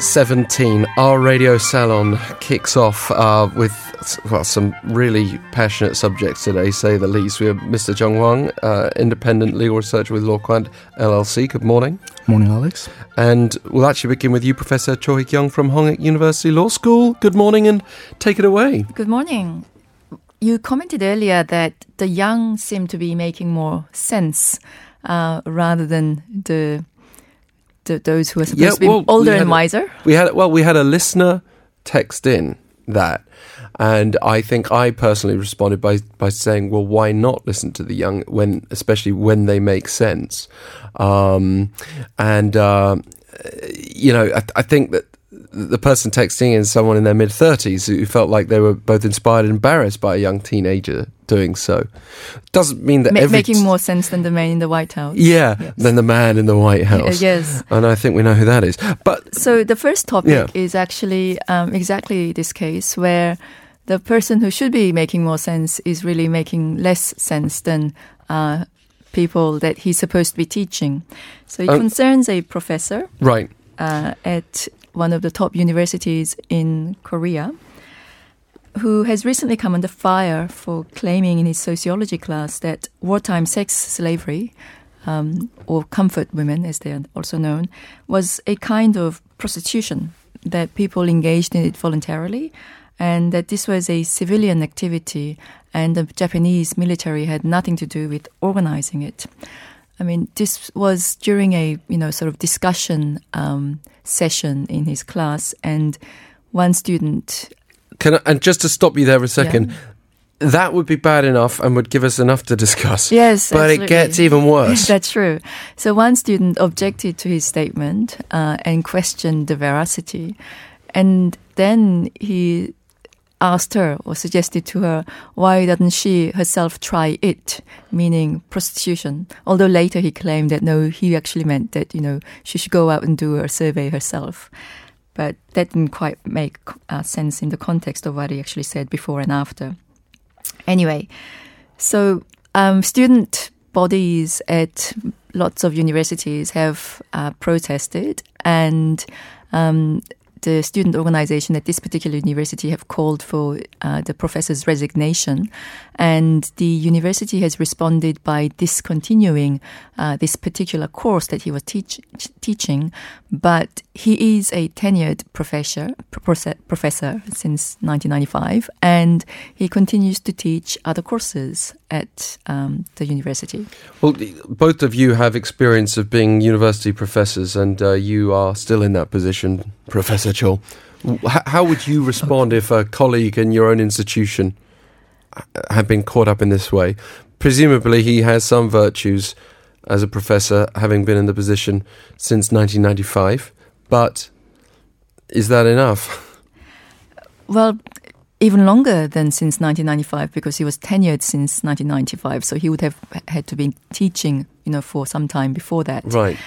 17, our radio salon kicks off uh, with well, some really passionate subjects today, say the least. We have Mr. Joung Hwang, uh, independent legal researcher with LawQuant LLC. Good morning. Morning, Alex. And we'll actually begin with you, Professor Cho Hee-kyung from Hongik University Law School. Good morning and take it away. Good morning. You commented earlier that the young seem to be making more sense uh, rather than the those who are supposed Yeah, to be well, older we and a- wiser. We had well, we had a listener text in that, and I think I personally responded by by saying, well, why not listen to the young when, especially when they make sense, um, and uh, you know, I, I think that. The person texting is someone in their mid 30s who felt like they were both inspired and embarrassed by a young teenager doing so. Doesn't mean that Ma- every making more sense than the man in the White House. yeah Yes. than the man in the White Uh, House. yes. and I think we know who that is. But So the first topic Yeah. is actually um, exactly this case where the person who should be making more sense is really making less sense than uh, people that he's supposed to be teaching. So it Um, concerns a professor right, uh, at one of the top universities in Korea, who has recently come under fire for claiming in his sociology class that wartime sex slavery, um, or comfort women as they are also known, was a kind of prostitution that people engaged in it voluntarily, and that this was a civilian activity, and the Japanese military had nothing to do with organizing it. I mean, this was during a you know sort of discussion um, session in his class, and one student. Can I, and just to stop you there for a second, that would be bad enough and would give us enough to discuss. Yes, but it gets even worse. That's true. So one student objected to his statement uh, and questioned the veracity, and then he asked her or suggested to her why doesn't she herself try it meaning prostitution although later he claimed that no he actually meant that you know she should go out and do a survey herself but that didn't quite make uh, sense in the context of what he actually said before and after. Anyway so um, student bodies at lots of universities have uh, protested, and um, the student organization at this particular university have called for uh, the professor's resignation, and the university has responded by discontinuing uh, this particular course that he was teach- teaching. But he is a tenured professor, professor, professor since 1995, and he continues to teach other courses at um, the university. Well, both of you have experience of being university professors, and uh, you are still in that position, Professor H- how would you respond if a colleague in your own institution uh, had been caught up in this way? Presumably, he has some virtues as a professor, having been in the position since 1995. But is that enough? Well, even longer than since 1995 because he was tenured since 1995. So he would have had to be teaching, you know, for some time before that. Right.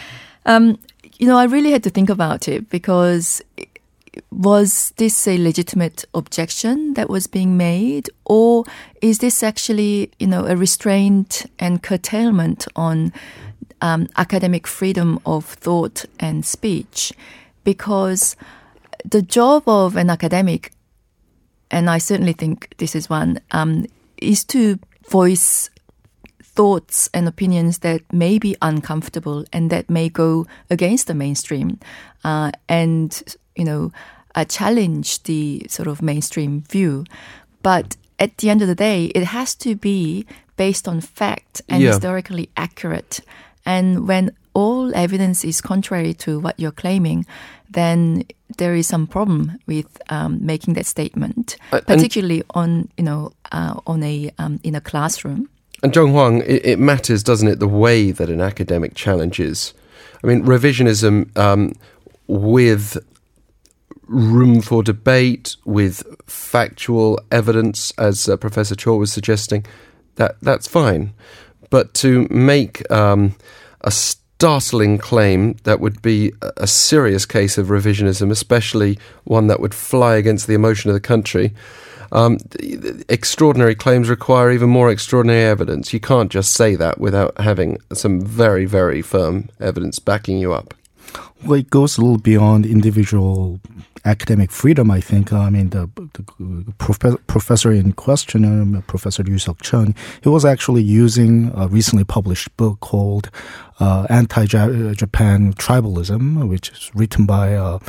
Um, you know, I really had to think about it because was this a legitimate objection that was being made, or is this actually, you know, a restraint and curtailment on um, academic freedom of thought and speech? Because the job of an academic, and I certainly think this is one, um, is to voice thoughts and opinions that may be uncomfortable and that may go against the mainstream uh, and you know uh, challenge the sort of mainstream view but at the end of the day it has to be based on fact and Yeah. historically accurate and when all evidence is contrary to what you're claiming then there is some problem with um, making that statement Uh, particularly on you know uh, on a um, in a classroom And Joung Hwang, it, it matters, doesn't it, the way that an academic challenges. I mean, revisionism um, with room for debate, with factual evidence, as uh, Professor Cho was suggesting, that that's fine. But to make um, a startling claim that would be a- serious case of revisionism, especially one that would fly against the emotion of the country, um, extraordinary claims require even more extraordinary evidence. You can't just say that without having some very, very firm evidence backing you up. Well, it goes a little beyond individual academic freedom, I think. I mean, the, the prof- professor in question, uh, Professor Yu Seok Chun, he was actually using a recently published book called uh, Anti-Japan Tribalism, which is written by uh,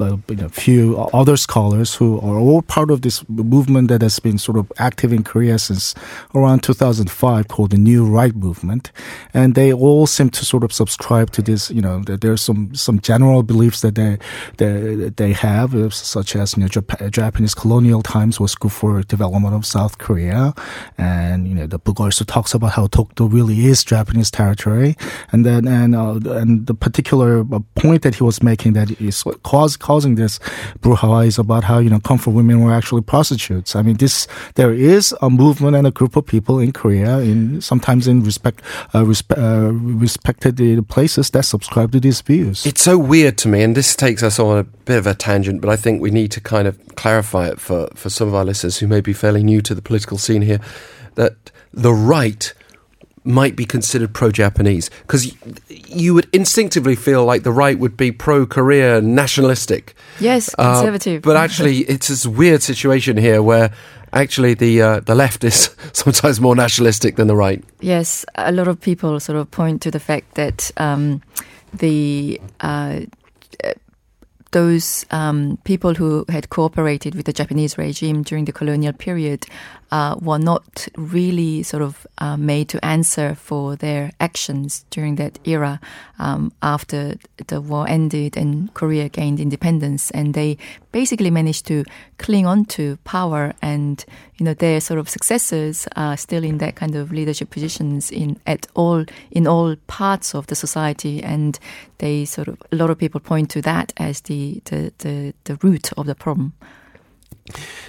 a few other scholars who are all part of this movement that has been sort of active in Korea since around 2005 called the New Right Movement. And they all seem to sort of subscribe to this, you know, that there's some, some general beliefs that they, they, they have, uh, such as, you know, Jap- Japanese colonial times was good for development of South Korea. And, you know, the book also talks about how Dokdo really is Japanese territory. And then, and, uh, and the particular uh, point that he was making that is cause causing this brouhaha is about how you know comfort women were actually prostitutes. I mean, this there is a movement and a group of people in Korea, in sometimes in respect uh, respe- uh, respected places that subscribe to these views. It's so weird to me, and this takes us on a bit of a tangent, but I think we need to kind of clarify it for for some of our listeners who may be fairly new to the political scene here that the right might be considered pro-Japanese because you would instinctively feel like the right would be pro-Korea, nationalistic. Yes, uh, conservative. Uh, but actually, it's this weird situation here where actually the uh, the left is sometimes more nationalistic than the right. Yes, a lot of people sort of point to the fact that um, the uh, those um, people who had cooperated with the Japanese regime during the colonial period uh, were not really sort of uh, made to answer for their actions during that era um, after the war ended and Korea gained independence, and they basically managed to cling on to power, and you know their sort of successors are still in that kind of leadership positions in at all in all parts of the society, and they sort of a lot of people point to that as the the the, the root of the problem.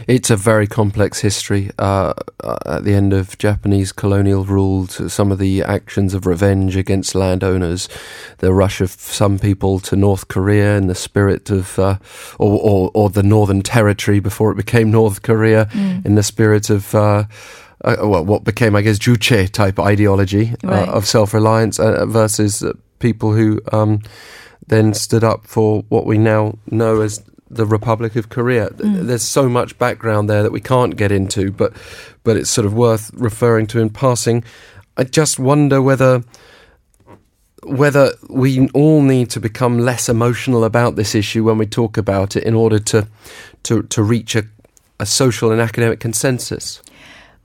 It's a very complex history. Uh, uh, at the end of Japanese colonial rule, some of the actions of revenge against landowners, the rush of some people to North Korea in the spirit of, uh, or, or, or, the Northern Territory before it became North Korea, mm. in the spirit of. Uh, uh, well, what became, I guess, Juche type ideology uh, right. of self reliance versus people who um, then stood up for what we now know as the Republic of Korea. Mm. There's so much background there that we can't get into, but but it's sort of worth referring to in passing. I just wonder whether whether we all need to become less emotional about this issue when we talk about it in order to to to reach a, a social and academic consensus.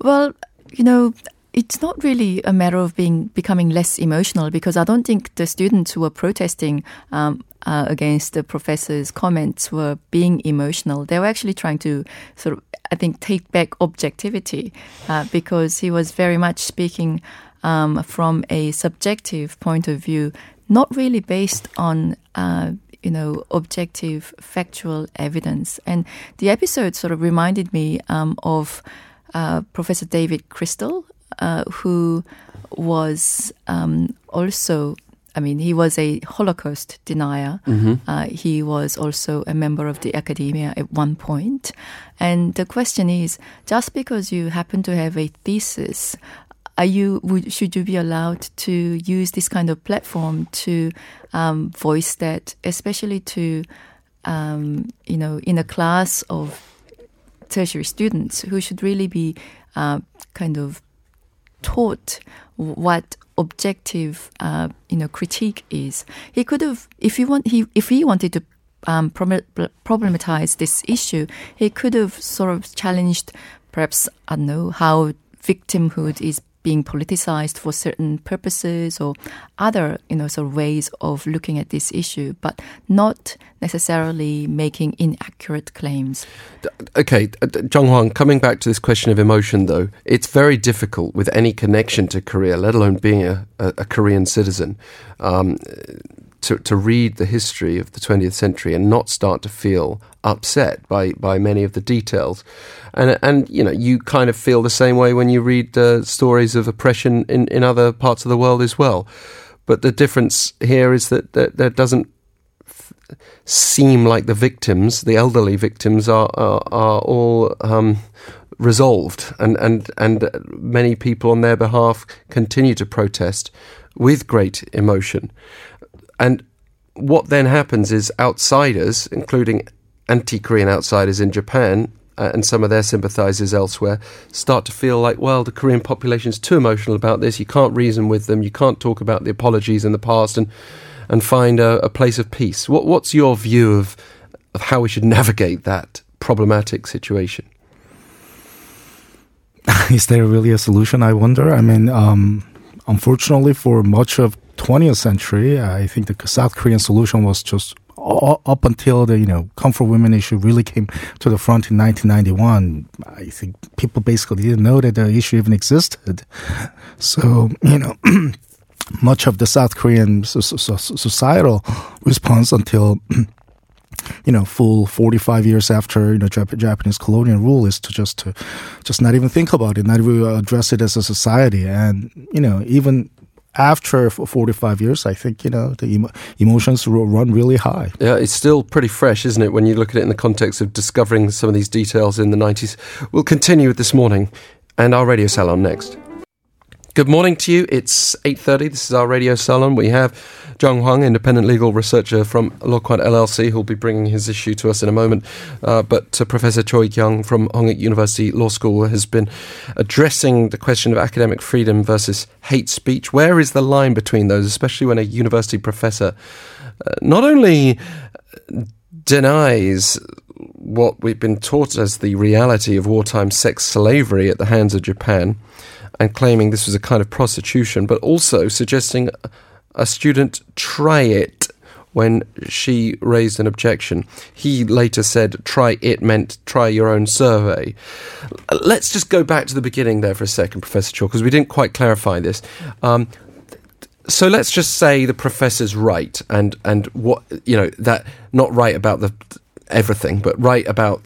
Well, you know, it's not really a matter of being becoming less emotional because I don't think the students who were protesting um, uh, against the professor's comments were being emotional. They were actually trying to sort of, I think, take back objectivity uh, because he was very much speaking um, from a subjective point of view, not really based on. Uh, you know, objective, factual evidence. And the episode sort of reminded me um, of uh, Professor David Crystal, uh, who was um, also I mean, he was a Holocaust denier. Mm-hmm. Uh, he was also a member of the academia at one point. And the question is, just because you happen to have a thesis, are you would, should you be allowed to use this kind of platform to um, voice that, especially to um, you know in a class of tertiary students who should really be uh, kind of taught what objective, uh, you know, critique is. He could have, if he want, he if he wanted to um, problematize this issue, he could have sort of challenged, perhaps I don't know how victimhood is being politicized for certain purposes or other, you know, sort of ways of looking at this issue, but not necessarily making inaccurate claims. Okay, Joung Hwang, coming back to this question of emotion, though, it's very difficult with any connection to Korea, let alone being a, a, a Korean citizen. Um, to, to read the history of the 20th century and not start to feel upset by, by many of the details. And, and, you know, you kind of feel the same way when you read uh, stories of oppression in, in other parts of the world as well. But the difference here is that, that, that doesn't f- seem like the victims, the elderly victims, are, are, are all um, resolved. And, and, and many people on their behalf continue to protest with great emotion. And what then happens is outsiders, including anti-Korean outsiders in Japan, uh, and some of their sympathizers elsewhere start to feel like, well, the Korean population is too emotional about this. You can't reason with them. You can't talk about the apologies in the past and and find a, a place of peace. What, what's your view of of how we should navigate that problematic situation? Is there really a solution? I wonder. I mean, um, unfortunately, for much of 20th century, I think the South Korean solution was just up until the you know comfort women issue really came to the front in 1991 i think people basically didn't know that the issue even existed so you know much of the south korean societal response until you know, full 45 years after, you know, Jap- Japanese colonial rule is to just to just not even think about it, not even address it as a society. And, you know, even after 45 years, I think, you know, the emo- emotions run really high. Yeah, it's still pretty fresh, isn't it, when you look at it in the context of discovering some of these details in the 90s. We'll continue with this morning and our radio salon next. Good morning to you. It's 8.30. This is our radio salon. We have Joung Hwang, independent legal researcher from LawQuant LLC, who'll be bringing his issue to us in a moment. Uh, but uh, Professor Cho Hee-kyung from Hongik University Law School has been addressing the question of academic freedom versus hate speech. Where is the line between those, especially when a university professor uh, not only denies what we've been taught as the reality of wartime sex slavery at the hands of Japan – and claiming this was a kind of prostitution, but also suggesting a student try it when she raised an objection. He later said, try it meant try your own survey. Let's just go back to the beginning there for a second, Professor Cho, because we didn't quite clarify this. Um, so let's just say the professor's right, and, and what, you know, that not right about the everything, but right about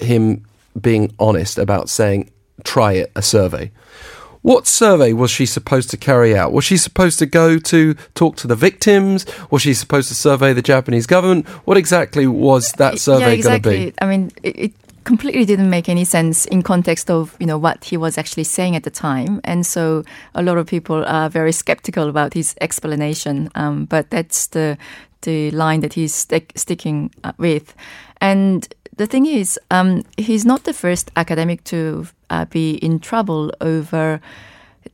him being honest about saying, try it, a survey. What survey was she supposed to carry out? Was she supposed to go to talk to the victims? Was she supposed to survey the Japanese government? What exactly was that survey yeah, exactly. going to be? I mean, it, it completely didn't make any sense in context of you know what he was actually saying at the time, and so a lot of people are very skeptical about his explanation. Um, but that's the the line that he's stick, sticking uh, with, and the thing is, um, he's not the first academic to uh, be in trouble over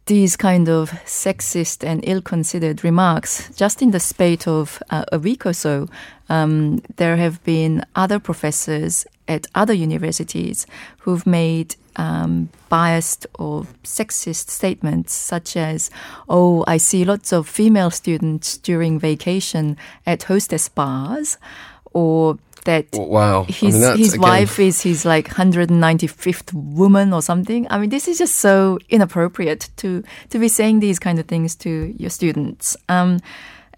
these kind of sexist and ill-considered remarks. Just in the spate of uh, a week or so, um, there have been other professors at other universities who've made um, biased or sexist statements, such as, "Oh, I see lots of female students during vacation at hostess bars," or that wow. His I mean, his again... wife is his like 195th woman or something. I mean this is just so inappropriate to to be saying these kind of things to your students. Um,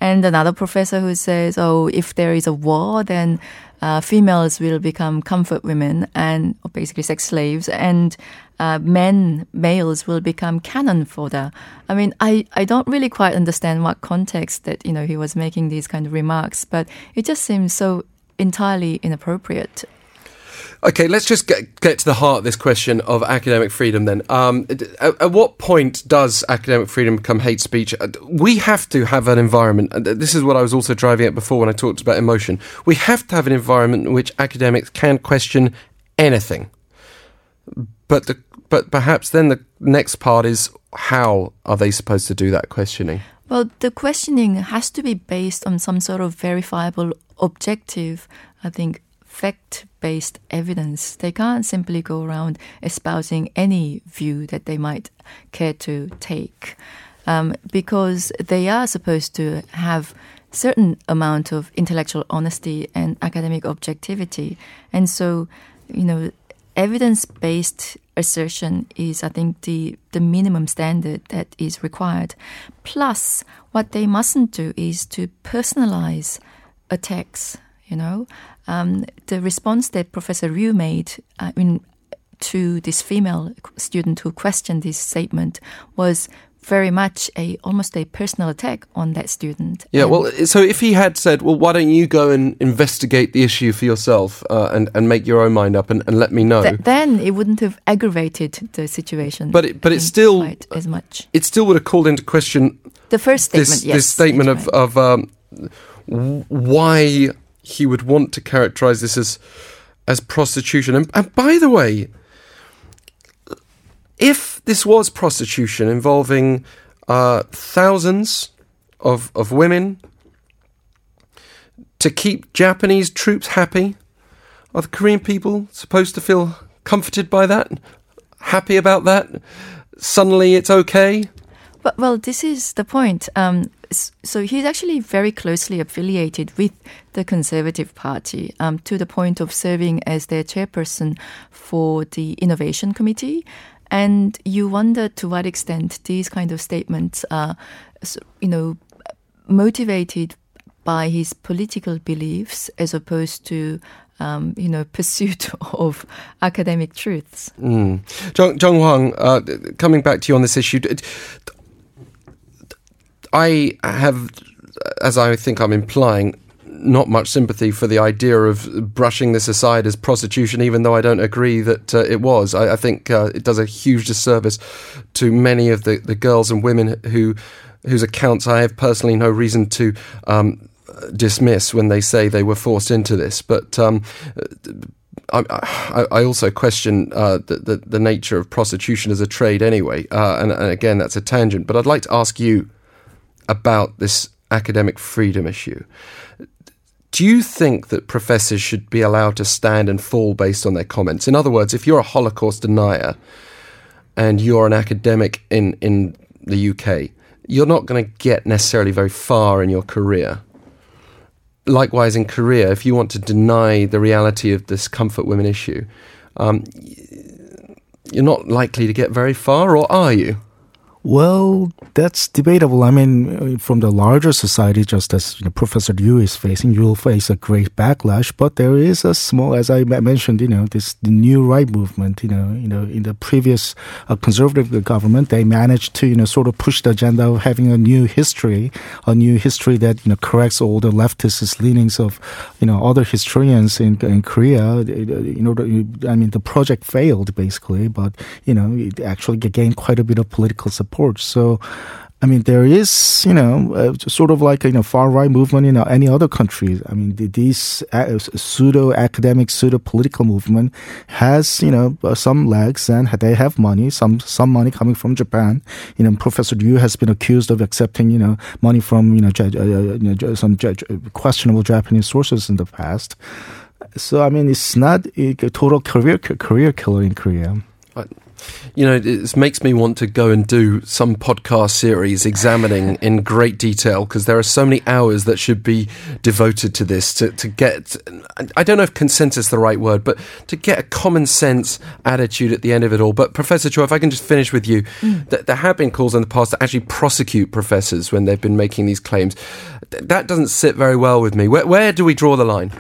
and another professor who says oh if there is a war then uh, females will become comfort women and basically sex slaves and uh, men, males will become cannon fodder. I mean, I, I don't really quite understand what context that, you know, he was making these kind of remarks, but it just seems so entirely inappropriate. Okay, let's just get, get to the heart of this question of academic freedom then. Um, at, at, what point does academic freedom become hate speech? Uh, we have to have an environment, this is what I was also driving at before when I talked about emotion. We have to have an environment in which academics can question anything. But, the, but perhaps then the next part is how are they supposed to do that questioning? Well, the questioning has to be based on some sort of verifiable, objective, I think, fact based evidence. They can't simply go around espousing any view that they might care to take um, because they are supposed to have certain amount of intellectual honesty and academic objectivity. And so, you know, evidence based assertion is, I think, the, the minimum standard that is required. Plus, what they mustn't do is to personalize a text, you know. Um, the response that Professor Ryu made uh, in, to this female student who questioned this statement was very much a almost a personal attack on that student. Yeah, well, so if he had said, "Well, why don't you go and investigate the issue for yourself uh, and and make your own mind up and, and let me know," th- then it wouldn't have aggravated the situation. But it, but it's still as much. It still would have called into question the first statement. This, yes, this statement of right. of um, why he would want to characterize this as as prostitution. And, and by the way, if this was prostitution involving uh, thousands of of women to keep Japanese troops happy, are the Korean people supposed to feel comforted by that? Happy about that? Suddenly it's okay? But, well, this is the point. Um, so he's actually very closely affiliated with the Conservative Party um, to the point of serving as their chairperson for the Innovation Committee. And you wonder to what extent these kind of statements are, you know, motivated by his political beliefs as opposed to um, you know, pursuit of academic truths. Mm. Joung Hwang, uh, coming back to you on this issue, I have, as I think I'm implying, not much sympathy for the idea of brushing this aside as prostitution, even though I don't agree that uh, it was. I, I think uh, it does a huge disservice to many of the, the girls and women who whose accounts I have personally no reason to um, dismiss when they say they were forced into this. But um, I, I, also question uh, the, the, the, nature of prostitution as a trade anyway. Uh, and, and, again, that's a tangent. But I'd like to ask you about this academic freedom issue. Do you think that professors should be allowed to stand and fall based on their comments? In other words, if you're a Holocaust denier and you're an academic in, in the UK, you're not going to get necessarily very far in your career likewise in Korea, if you want to deny the reality of this comfort women issue, um, you're not likely to get very far, or are you? Well, that's debatable. I mean, from the larger society, just as you know, Professor Liu is facing, you will face a great backlash. But there is a small, as I mentioned, you know, this the new right movement. You know, you know, in the previous uh, conservative government, they managed to you know sort of push the agenda of having a new history, a new history that you know corrects all the leftist leanings of you know other historians in in Korea. You know, I mean, the project failed basically, but you know, it actually gained quite a bit of political support support. So, I mean, there is, you know, uh, sort of like, you know, far right movement in any other countries. I mean, these uh, pseudo academic, pseudo political movement has, you know, uh, some legs and they have money, some, some money coming from Japan. You know, Professor Liu has been accused of accepting, you know, money from, you know, uh, some questionable Japanese sources in the past. So, I mean, it's not a total career, career killer in Korea you know, it makes me want to go and do some podcast series examining in great detail because there are so many hours that should be devoted to this to, to get, I don't know if consensus is the right word, but to get a common sense attitude at the end of it all. But Professor Cho, if I can just finish with you, mm. th- there have been calls in the past to actually prosecute professors when they've been making these claims. Th- that doesn't sit very well with me. Where, where do we draw the line?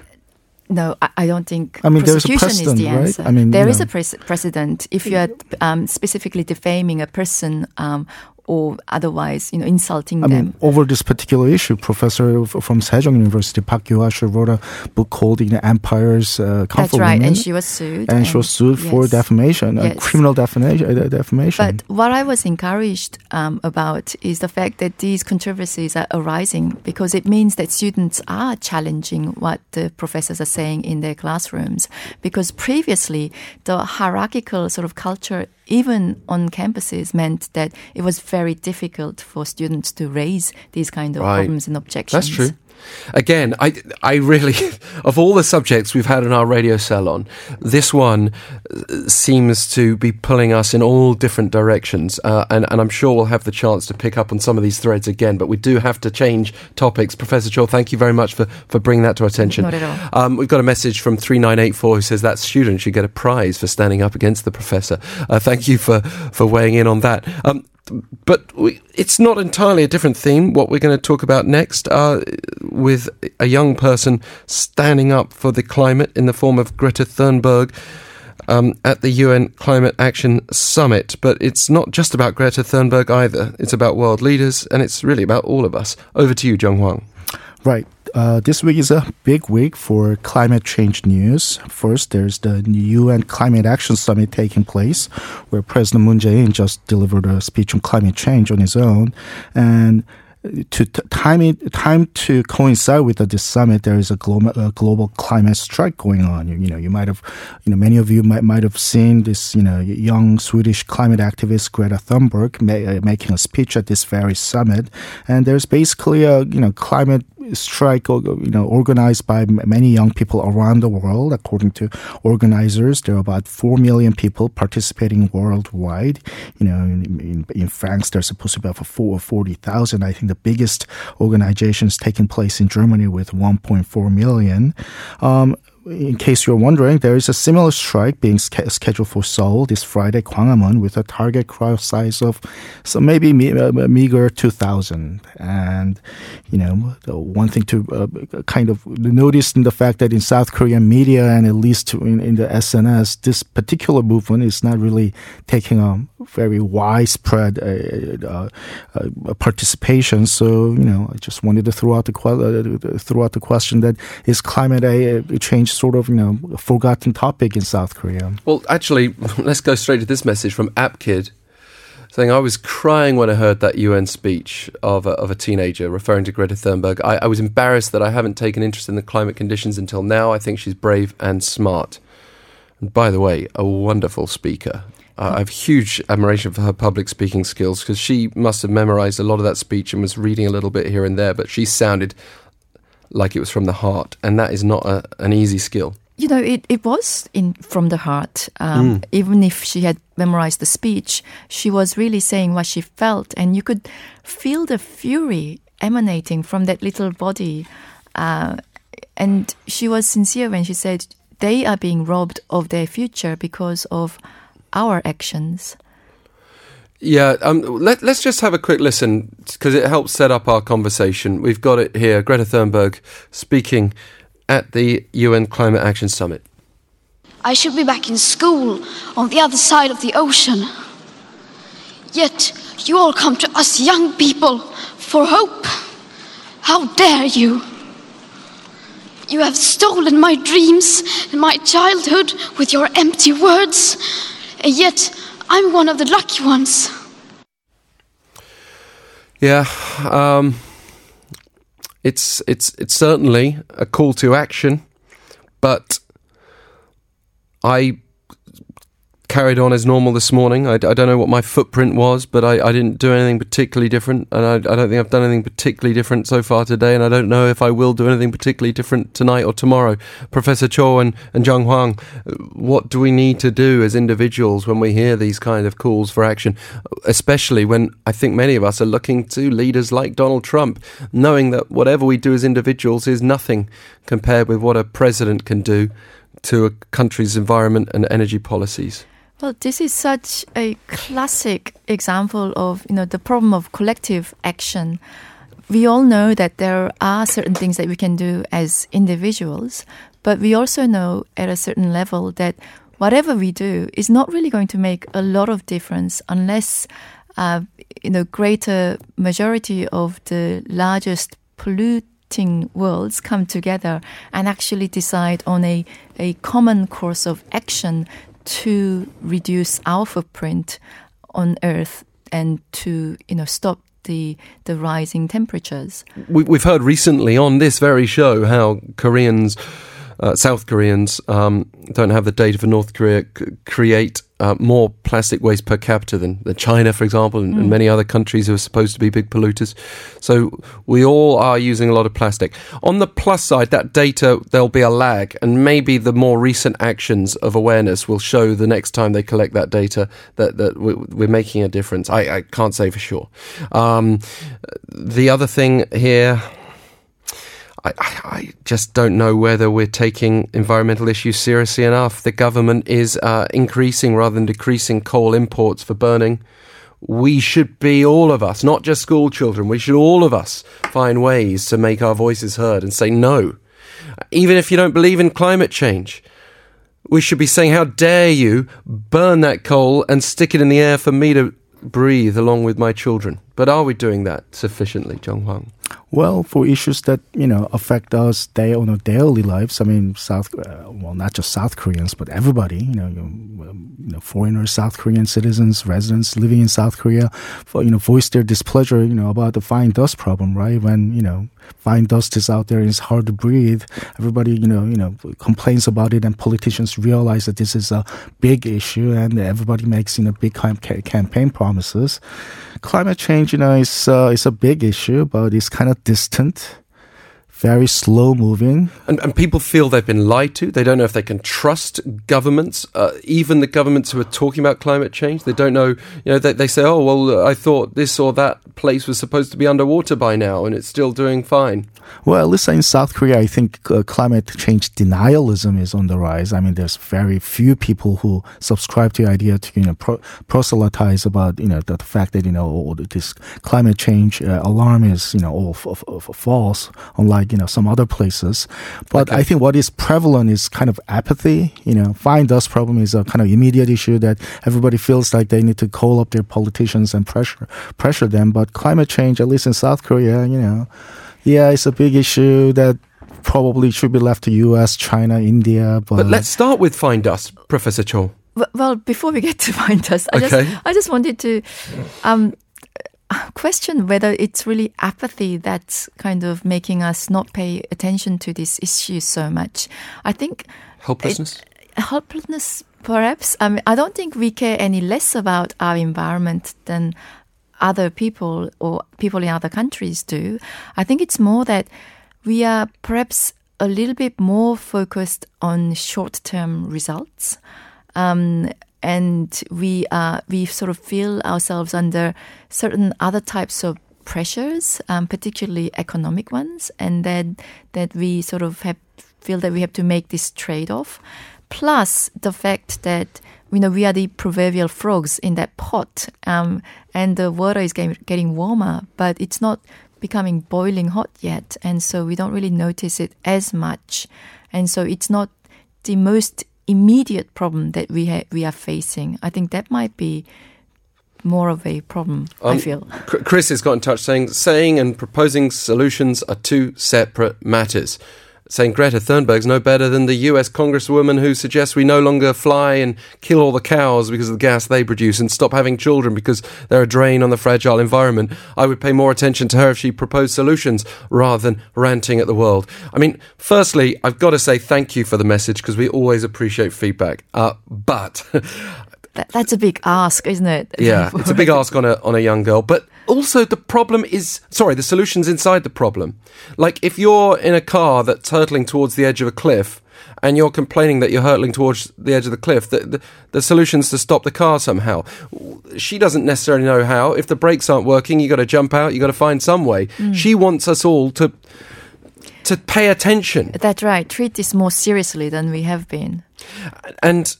No, I, I don't think I mean, prosecution is the answer. Right? I mean, there is a precedent. If you are um, specifically defaming a person um, or otherwise, you know, insulting I them. Mean, over this particular issue, professor from Sejong University, Park Yuashu, wrote a book called you know, Empire's uh, That's right, Women, and she was sued. And, and she was sued yes, for defamation, yes. uh, criminal defamation, uh, defamation. But what I was encouraged um, about is the fact that these controversies are arising because it means that students are challenging what the professors are saying in their classrooms. Because previously, the hierarchical sort of culture even on campuses meant that it was very difficult for students to raise these kind of right. problems and objections. That's true. Again, I, I really, of all the subjects we've had in our radio salon, this one uh, seems to be pulling us in all different directions. Uh, and, and I'm sure we'll have the chance to pick up on some of these threads again, but we do have to change topics. Professor Cho, thank you very much for, for bringing that to our attention. Not at all. Um, we've got a message from 3984 who says that student should get a prize for standing up against the professor. Uh, thank you for, for weighing in on that. Um, but we, it's not entirely a different theme. What we're going to talk about next, uh, with a young person standing up for the climate in the form of Greta Thunberg. Um, at the UN Climate Action Summit. But it's not just about Greta Thunberg either. It's about world leaders, and it's really about all of us. Over to you, Joung Hwang. Right. Uh, this week is a big week for climate change news. First, there's the UN Climate Action Summit taking place, where President Moon Jae-in just delivered a speech on climate change on his own, and to time it, time to coincide with the, summit, there is a global, a global climate strike going on. You, you, know, you might have, you know, many of you might might have seen this, you know, young Swedish climate activist Greta Thunberg ma- uh, making a speech at this very summit, and there's basically a, you know, climate strike, you know, organized by many young people around the world. According to organizers, there are about four million people participating worldwide. You know, in, in, in France, there's supposed to be about four forty thousand. I think the biggest organization is taking place in Germany with 1.4 million. Um, in case you're wondering, there is a similar strike being scheduled for Seoul this Friday, Gwanghwamun, with a target crowd size of so maybe me- uh, meager 2,000. And, you know, one thing to uh, kind of notice in the fact that in South Korean media and at least in, in the SNS, this particular movement is not really taking a very widespread uh, uh, uh participation. So, you know, I just wanted to throw out the, uh, throw out the question that is climate change sort of, you know, a forgotten topic in South Korea. Well, actually, let's go straight to this message from AppKid saying, I was crying when I heard that UN speech of a, of a teenager referring to Greta Thunberg. I, I was embarrassed that I haven't taken interest in the climate conditions until now. I think she's brave and smart. And by the way, a wonderful speaker. Uh, I have huge admiration for her public speaking skills because she must have memorized a lot of that speech and was reading a little bit here and there, but she sounded like it was from the heart, and that is not a, an easy skill. You know, it, it was in from the heart. Um, mm. Even if she had memorized the speech, she was really saying what she felt, and you could feel the fury emanating from that little body. Uh, and she was sincere when she said they are being robbed of their future because of our actions. Yeah, um, let, us just have a quick listen because it helps set up our conversation. We've got it here. Greta Thunberg speaking at the UN Climate Action Summit. I should be back in school on the other side of the ocean. Yet you all come to us young people for hope. How dare you? You have stolen my dreams and my childhood with your empty words, and yet I'm one of the lucky ones. Yeah, um, it's it's it's certainly a call to action, but I carried on as normal this morning. I, I, don't know what my footprint was, but I, I didn't do anything particularly different, and I, I, don't think I've done anything particularly different so far today, and I don't know if I will do anything particularly different tonight or tomorrow. Professor Cho and, and Joung Hwang, what do we need to do as individuals when we hear these kind of calls for action, especially when I think many of us are looking to leaders like Donald Trump, knowing that whatever we do as individuals is nothing compared with what a president can do to a country's environment and energy policies? Well, this is such a classic example of you know the problem of collective action. We all know that there are certain things that we can do as individuals, but we also know at a certain level that whatever we do is not really going to make a lot of difference unless uh, you know greater majority of the largest polluting worlds come together and actually decide on a, a common course of action to reduce our footprint on Earth and to you know stop the the rising temperatures. We, have heard recently on this very show how Koreans uh, South Koreans um, don't have the data for North Korea c- create uh, more plastic waste per capita than, than China, for example, and, mm. and, many other countries who are supposed to be big polluters. So we all are using a lot of plastic. On the plus side, that data, there'll be a lag, and maybe the more recent actions of awareness will show the next time they collect that data that, that we're making a difference. I, I can't say for sure. Um, the other thing here, I, I, just don't know whether we're taking environmental issues seriously enough. The government is uh, increasing rather than decreasing coal imports for burning. We should be, all of us, not just school children, we should all of us find ways to make our voices heard and say no. Even if you don't believe in climate change, we should be saying, How dare you burn that coal and stick it in the air for me to breathe along with my children? But are we doing that sufficiently, Joung Hwang? Well, for issues that you know affect us day on our daily lives, I mean, South, uh, well, not just South Koreans, but everybody. You know, you know, foreigners, South Korean citizens, residents living in South Korea, for, you know, voice their displeasure, you know, about the fine dust problem, right? When, you know, fine dust is out there and it's hard to breathe. Everybody, you know, you know, complains about it and politicians realize that this is a big issue and everybody makes, you know, big campaign promises. Climate change, you know, is, uh, is a big issue, but it's kind of distant very slow moving. And, and people feel they've been lied to. They don't know if they can trust governments, uh, even the governments who are talking about climate change. They don't know, you know, they, they say, oh, well, I thought this or that place was supposed to be underwater by now and it's still doing fine. Well, at least in South Korea, I think uh, climate change denialism is on the rise. I mean, there's very few people who subscribe to the idea to, you know, pro- proselytize about, you know, the, the, fact that, you know, this climate change uh, alarm is, you know, all f- f- false, unlike you know some other places. But okay. I think what is prevalent is kind of apathy. You know, fine dust problem is a kind of immediate issue that everybody feels like they need to call up their politicians and pressure pressure them. But climate change, at least in South Korea, you know, yeah, it's a big issue that probably should be left to U.S., China, India. But, but let's start with fine dust, Professor Cho. Well, before we get to fine dust, I okay. just I just wanted to um, question whether it's really apathy that's kind of making us not pay attention to this issue so much. I think helplessness. It, helplessness, perhaps. I mean, I don't think we care any less about our environment than other people or people in other countries do. I think it's more that we are perhaps a little bit more focused on short-term results. Um, and we uh, we sort of feel ourselves under certain other types of pressures, um, particularly economic ones, and then that we sort of have feel that we have to make this trade off. Plus the fact that you know we are the proverbial frogs in that pot, um, and the water is getting, getting warmer, but it's not becoming boiling hot yet, and so we don't really notice it as much, and so it's not the most immediate problem that we ha- we are facing. I think that might be more of a problem. Um, I feel. Chris has got in touch saying saying and proposing solutions are two separate matters saying Greta Thunberg's no better than the US Congresswoman who suggests we no longer fly and kill all the cows because of the gas they produce and stop having children because they're a drain on the fragile environment. I would pay more attention to her if she proposed solutions rather than ranting at the world. I mean, firstly, I've got to say thank you for the message because we always appreciate feedback. Uh, but that, that's a big ask, isn't it? Yeah, it's a big ask on a on a young girl. But also, the problem is sorry, the solution's inside the problem. Like if you're in a car that's hurtling towards the edge of a cliff. And you're complaining that you're hurtling towards the edge of the cliff. The, the, the solution's to stop the car somehow. She doesn't necessarily know how. If the brakes aren't working, you got to jump out. You got to find some way. Mm. She wants us all to to pay attention. That's right. Treat this more seriously than we have been. And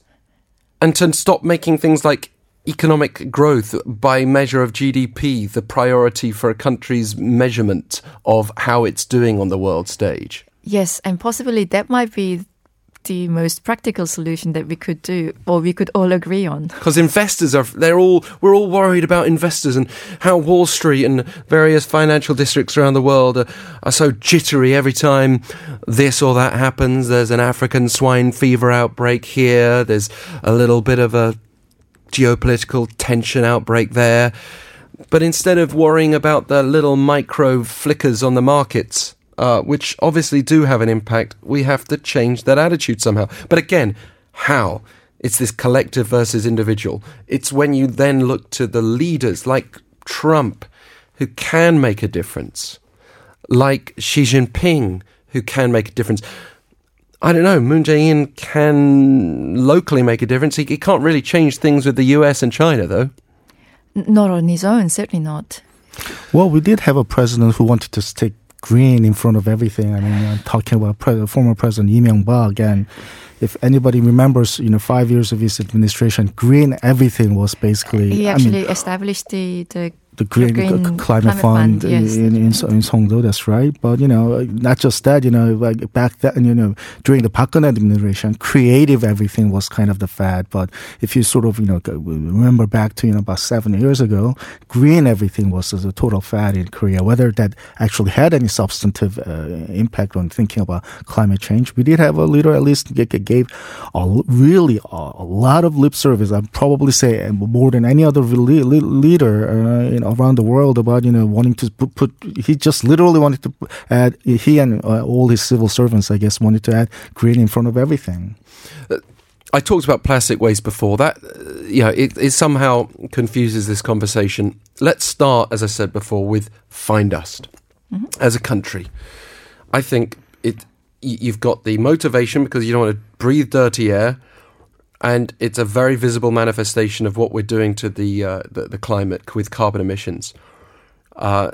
and to stop making things like economic growth by measure of GDP the priority for a country's measurement of how it's doing on the world stage. Yes, and possibly that might be the most practical solution that we could do or we could all agree on. Because investors are they're all we're all worried about investors and how wall street and various financial districts around the world are, are so jittery every time this or that happens. There's an african swine fever outbreak here. There's a little bit of a geopolitical tension outbreak there. But instead of worrying about the little micro flickers on the markets uh, which obviously do have an impact, we have to change that attitude somehow. But again, how? It's this collective versus individual. It's when you then look to the leaders like Trump, who can make a difference, like Xi Jinping, who can make a difference. I don't know, Moon Jae-in can locally make a difference. He, he can't really change things with the US and China, though. Not on his own, certainly not. Well, we did have a president who wanted to stick green in front of everything. I mean, I'm talking about pre- former President Lee Myung-bak, and if anybody remembers, you know, five years of his administration, green everything was basically. He actually I mean, established the, the the Green, Green Climate, Climate Fund, Fund, yes. in, in, in Songdo. That's right. But you know, not just that. You know, like back then, you know, during the Park Geun administration, creative everything was kind of the fad. But if you sort of you know remember back to you know about seven years ago, green everything was a total fad in Korea. Whether that actually had any substantive uh, impact on thinking about climate change, we did have a leader at least gave a, really a, a lot of lip service. I'd probably say more than any other le- le- leader uh, in, around the world about you know wanting to put, put. He just literally wanted to add. He and uh, all his civil servants, I guess, wanted to add green in front of everything. I talked about plastic waste before. That, uh, you know, it, it somehow confuses this conversation. Let's start, as I said before, with fine dust. As a country, I think it. You've got the motivation because you don't want to breathe dirty air, and it's a very visible manifestation of what we're doing to the uh, the, the climate with carbon emissions. Uh,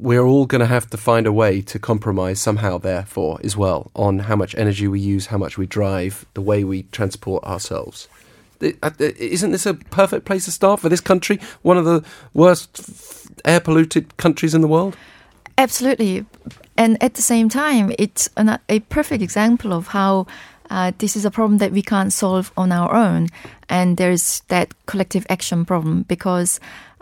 we're all going to have to find a way to compromise somehow, therefore, as well, on how much energy we use, how much we drive, the way we transport ourselves. Uh, Isn't this a perfect place to start for this country? One of the worst air polluted countries in the world? Absolutely. And at the same time, it's an, a perfect example of how uh, this is a problem that we can't solve on our own. And there's that collective action problem because,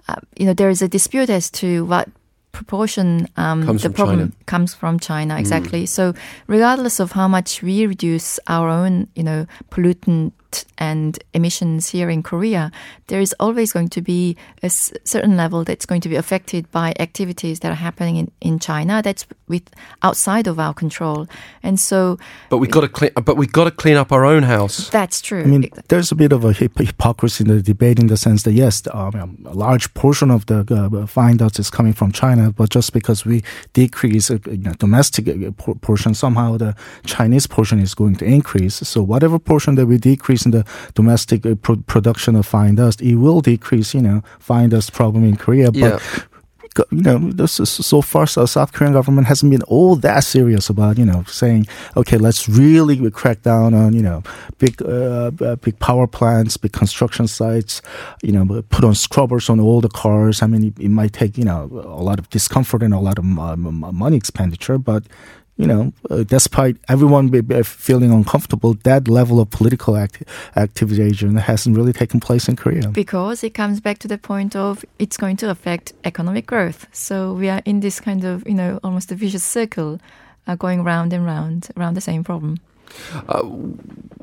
uh, you know, there is a dispute as to what proportion um, the problem China. comes from China exactly. So regardless of how much we reduce our own, you know, pollutant and emissions here in Korea, there is always going to be a s- certain level that's going to be affected by activities that are happening in, in China. That's with outside of our control, and so But we've got to clean. But we've got to clean up our own house. that's true. I mean, there's a bit of a hip- hypocrisy in the debate in the sense that yes, um, a large portion of the uh, fine dust is coming from China, but just because we decrease uh, you know, domestic uh, por- portion, somehow the Chinese portion is going to increase. So whatever portion that we decrease in the domestic uh, pro- production of fine dust, it will decrease, you know, fine dust problem in Korea. But Yeah. you know, this is so far, so South Korean government hasn't been all that serious about, you know, saying, okay, let's really crack down on, you know, big, uh, uh, big power plants, big construction sites, you know, put on scrubbers on all the cars. I mean, it, it might take, you know, a lot of discomfort and a lot of uh, m- m- money expenditure, but you know, uh, despite everyone be, be feeling uncomfortable, that level of political act- activation hasn't really taken place in Korea. because it comes back to the point of it's going to affect economic growth. So we are in this kind of, you know, almost a vicious circle uh, going round and round around the same problem.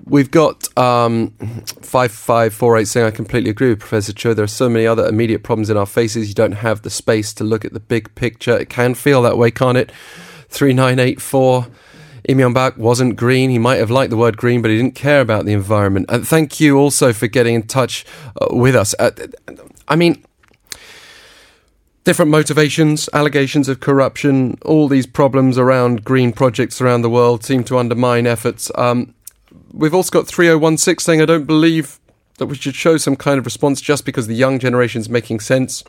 We've got um, 5548 saying, I completely agree with Professor Cho. There are so many other immediate problems in our faces. You don't have the space to look at the big picture. It can feel that way, can't it? 3984. Lee Myung-bak wasn't green. He might have liked the word green, but he didn't care about the environment. And thank you also for getting in touch uh, with us. Uh, I mean, different motivations, allegations of corruption, all these problems around green projects around the world seem to undermine efforts. Um, we've also got 3016 saying, I don't believe that we should show some kind of response just because the young generation is making sense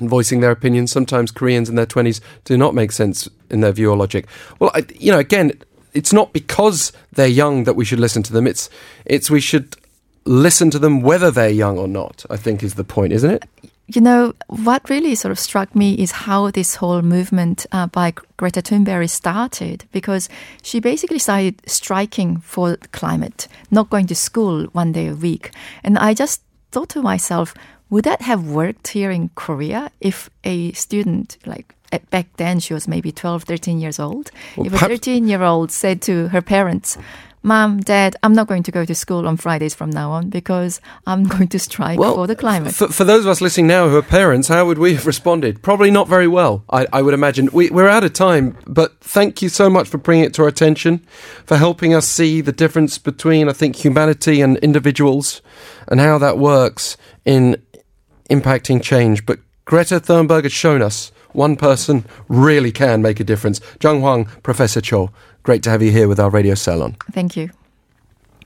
and voicing their opinions. Sometimes Koreans in their 20s do not make sense in their view or logic. Well, I, you know, again, it's not because they're young that we should listen to them. It's, it's we should listen to them whether they're young or not, I think is the point, isn't it? You know, what really sort of struck me is how this whole movement uh, by Greta Thunberg started because she basically started striking for climate, not going to school one day a week. And I just thought to myself, would that have worked here in Korea if a student, like at- back then she was maybe 12, 13 years old, Well, if a 13 year old said to her parents, Mom, Dad, I'm not going to go to school on Fridays from now on because I'm going to strike for the climate. For, for those of us listening now who are parents, how would we have responded? Probably not very well, I, I would imagine. We, we're out of time, but thank you so much for bringing it to our attention, for helping us see the difference between, I think, humanity and individuals and how that works in impacting change. But Greta Thunberg has shown us one person really can make a difference. Joung Hwang, Professor Cho, great to have you here with our radio salon. Thank you.